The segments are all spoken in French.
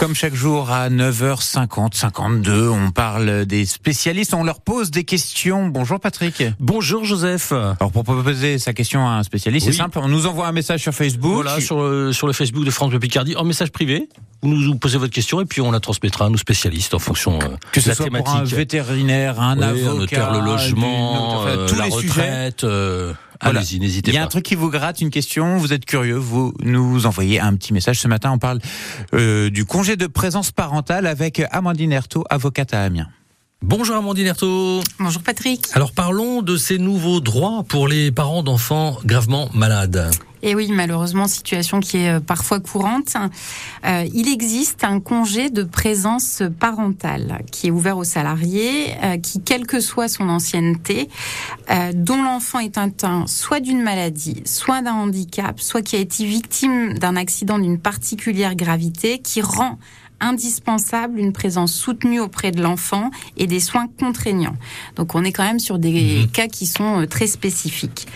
Comme chaque jour à 9h50, 52, on parle des spécialistes, on leur pose des questions. Bonjour Patrick. Bonjour Joseph. Alors pour poser sa question à un spécialiste, Oui. c'est simple, on nous envoie un message sur Facebook. Voilà, sur, le- sur le Facebook de France Bleu Picardie, en message privé, vous nous posez votre question et puis on la transmettra à nos spécialistes en fonction euh, que de ce la soit thématique. pour un vétérinaire, un Oui, avocat, un notaire, le du- logement, enfin, euh, tous la les sujets. retraite. euh, Voilà. Allez-y, n'hésitez Il y a pas. un truc qui vous gratte, une question, vous êtes curieux, vous nous envoyez un petit message. Ce matin, on parle euh, du congé de présence parentale avec Amandine Erthaud, avocate à Amiens. Bonjour Amandine Erthaud. Bonjour Patrick. Alors parlons de ces nouveaux droits pour les parents d'enfants gravement malades. Et oui, malheureusement, situation qui est euh, parfois courante. Euh, il existe un congé de présence parentale qui est ouvert aux salariés, euh, qui, quelle que soit son ancienneté, euh, dont l'enfant est atteint soit d'une maladie, soit d'un handicap, soit qui a été victime d'un accident d'une particulière gravité, qui rend indispensable une présence soutenue auprès de l'enfant et des soins contraignants. Donc on est quand même sur des cas qui sont euh, très spécifiques.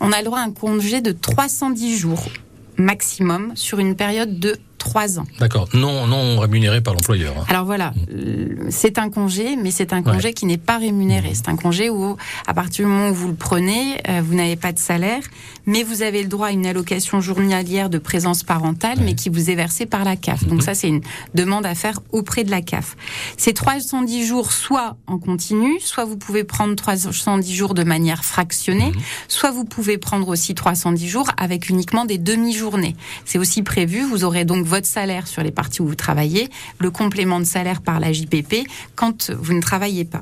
On a le droit à un congé de 310 jours maximum sur une période de 3 ans. D'accord. Non, non rémunéré par l'employeur. hein. Alors voilà, euh, c'est un congé, mais c'est un congé qui n'est pas rémunéré. C'est un congé où, à partir du moment où vous le prenez, euh, vous n'avez pas de salaire, mais vous avez le droit à une allocation journalière de présence parentale, mais qui vous est versée par la CAF. Donc ça, c'est une demande à faire auprès de la CAF. C'est 310 jours, soit en continu, soit vous pouvez prendre 310 jours de manière fractionnée, soit vous pouvez prendre aussi 310 jours avec uniquement des demi-journées. C'est aussi prévu. Vous aurez donc votre salaire sur les parties où vous travaillez, le complément de salaire par la JPP quand vous ne travaillez pas.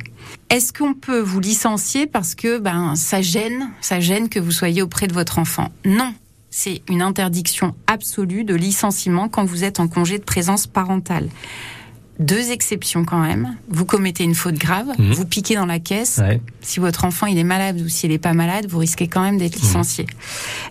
Est-ce qu'on peut vous licencier parce que ben ça gêne, ça gêne que vous soyez auprès de votre enfant? Non. C'est une interdiction absolue de licenciement quand vous êtes en congé de présence parentale. Deux exceptions quand même. Vous commettez une faute grave, Mhm. vous piquez dans la caisse, Ouais. si votre enfant il est malade ou s'il n'est pas malade, vous risquez quand même d'être licencié.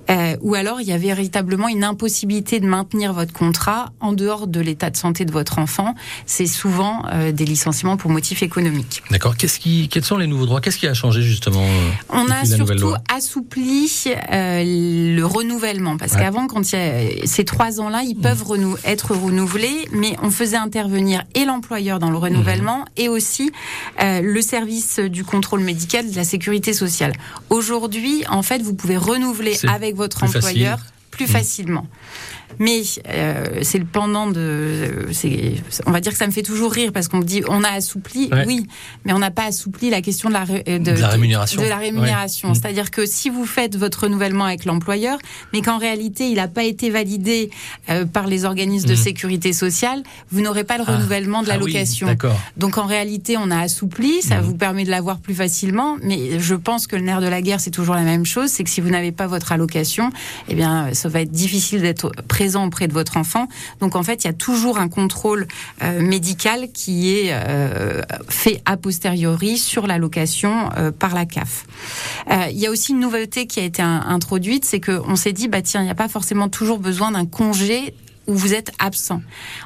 Euh, ou alors il y a véritablement une impossibilité de maintenir votre contrat en dehors de l'état de santé de votre enfant. C'est souvent euh, des licenciements pour motif économique. D'accord. Qu'est-ce qui, quels sont les nouveaux droits? Qu'est-ce qui a changé justement euh, On a surtout assoupli euh, le renouvellement parce Ouais. qu'avant, quand il y a ces trois ans-là, ils peuvent renou- être renouvelés, mais on faisait intervenir et l'employeur dans le renouvellement Mhm. et aussi euh, le service du contrôle médical de la sécurité sociale. Aujourd'hui, en fait, vous pouvez renouveler avec votre employeur facile. plus Mhm. facilement. Mais euh, c'est le pendant de. On va dire que ça me fait toujours rire parce qu'on me dit on a assoupli, Ouais. oui, mais on n'a pas assoupli la question de la, euh, De la rémunération. de la rémunération. Ouais. C'est-à-dire que si vous faites votre renouvellement avec l'employeur, mais qu'en réalité il n'a pas été validé euh, par les organismes de Mhm. sécurité sociale, vous n'aurez pas le Ah. renouvellement de Ah oui, l'allocation. D'accord. Donc en réalité, on a assoupli, ça Mhm. vous permet de l'avoir plus facilement, mais je pense que le nerf de la guerre, c'est toujours la même chose, c'est que si vous n'avez pas votre allocation, eh bien, ça va être difficile d'être auprès de votre enfant. Donc en fait, il y a toujours un contrôle euh, médical qui est euh, fait a posteriori sur l'allocation euh, par la CAF. Il y a aussi une nouveauté qui a été introduite, c'est qu'on s'est dit, bah tiens, il n'y a pas forcément toujours besoin d'un congé où vous êtes absent.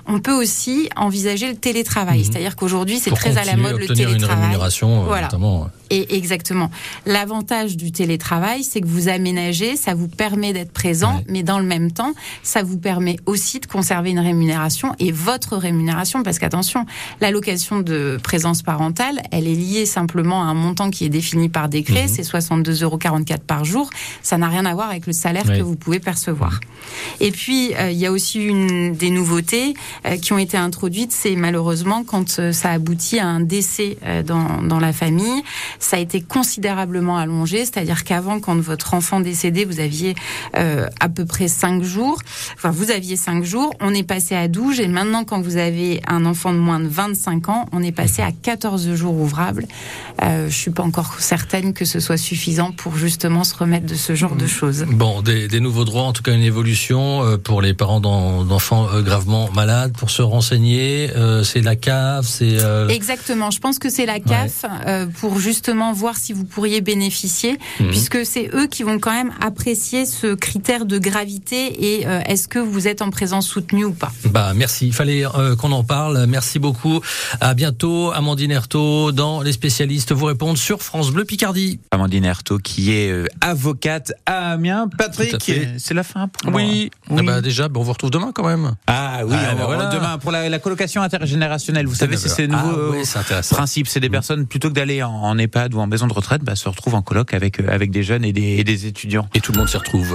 On peut aussi envisager le télétravail, Mhm. c'est-à-dire qu'aujourd'hui c'est très à la mode le obtenir une télétravail. rémunération, euh, Voilà. notamment. Et exactement. L'avantage du télétravail, c'est que vous aménagez, ça vous permet d'être présent, Ouais. mais dans le même temps, ça vous permet aussi de conserver une rémunération et votre rémunération, parce qu'attention, l'allocation de présence parentale, elle est liée simplement à un montant qui est défini par décret, Mhm. c'est 62,44 euros par jour. Ça n'a rien à voir avec le salaire Ouais. que vous pouvez percevoir. Et puis, euh, il y a aussi une des nouveautés euh, qui ont été introduites, c'est malheureusement quand euh, ça aboutit à un décès euh, dans, la famille, ça a été considérablement allongé, c'est-à-dire qu'avant, quand votre enfant décédait, vous aviez à peu près 5 jours, enfin vous aviez 5 jours, on est passé à 12 et maintenant quand vous avez un enfant de moins de 25 ans, on est passé à 14 jours ouvrables. Euh, je suis pas encore certaine que ce soit suffisant pour justement se remettre de ce genre de choses. Bon, des, des nouveaux droits, en tout cas une évolution euh, pour les parents d'en- d'enfants euh, gravement malades. Pour se renseigner, euh, c'est la CAF, c'est... euh, Exactement, je pense que c'est la CAF pour justement voir si vous pourriez bénéficier, Mhm. puisque c'est eux qui vont quand même apprécier ce critère de gravité et est-ce que vous êtes en présence soutenue ou pas. Bah merci, il fallait euh, qu'on en parle. Merci beaucoup. À bientôt, Amandine Ertaud, dans les spécialistes vous répondent sur France Bleu Picardie. Amandine Erthaud qui est euh, avocate à Amiens. Patrick, c'est la fin pour Oui, moi. Ah bah déjà, bah, on vous retrouve demain. quand même. Ah oui, Ah, on- voilà. demain pour la, la colocation intergénérationnelle. Vous savez, c'est ces Ah, nouveaux intéressant. principes. C'est des personnes plutôt que d'aller en, en EHPAD ou en maison de retraite, bah, se retrouvent en coloc avec euh, avec des jeunes et des, et des étudiants. Et tout le monde s'y retrouve.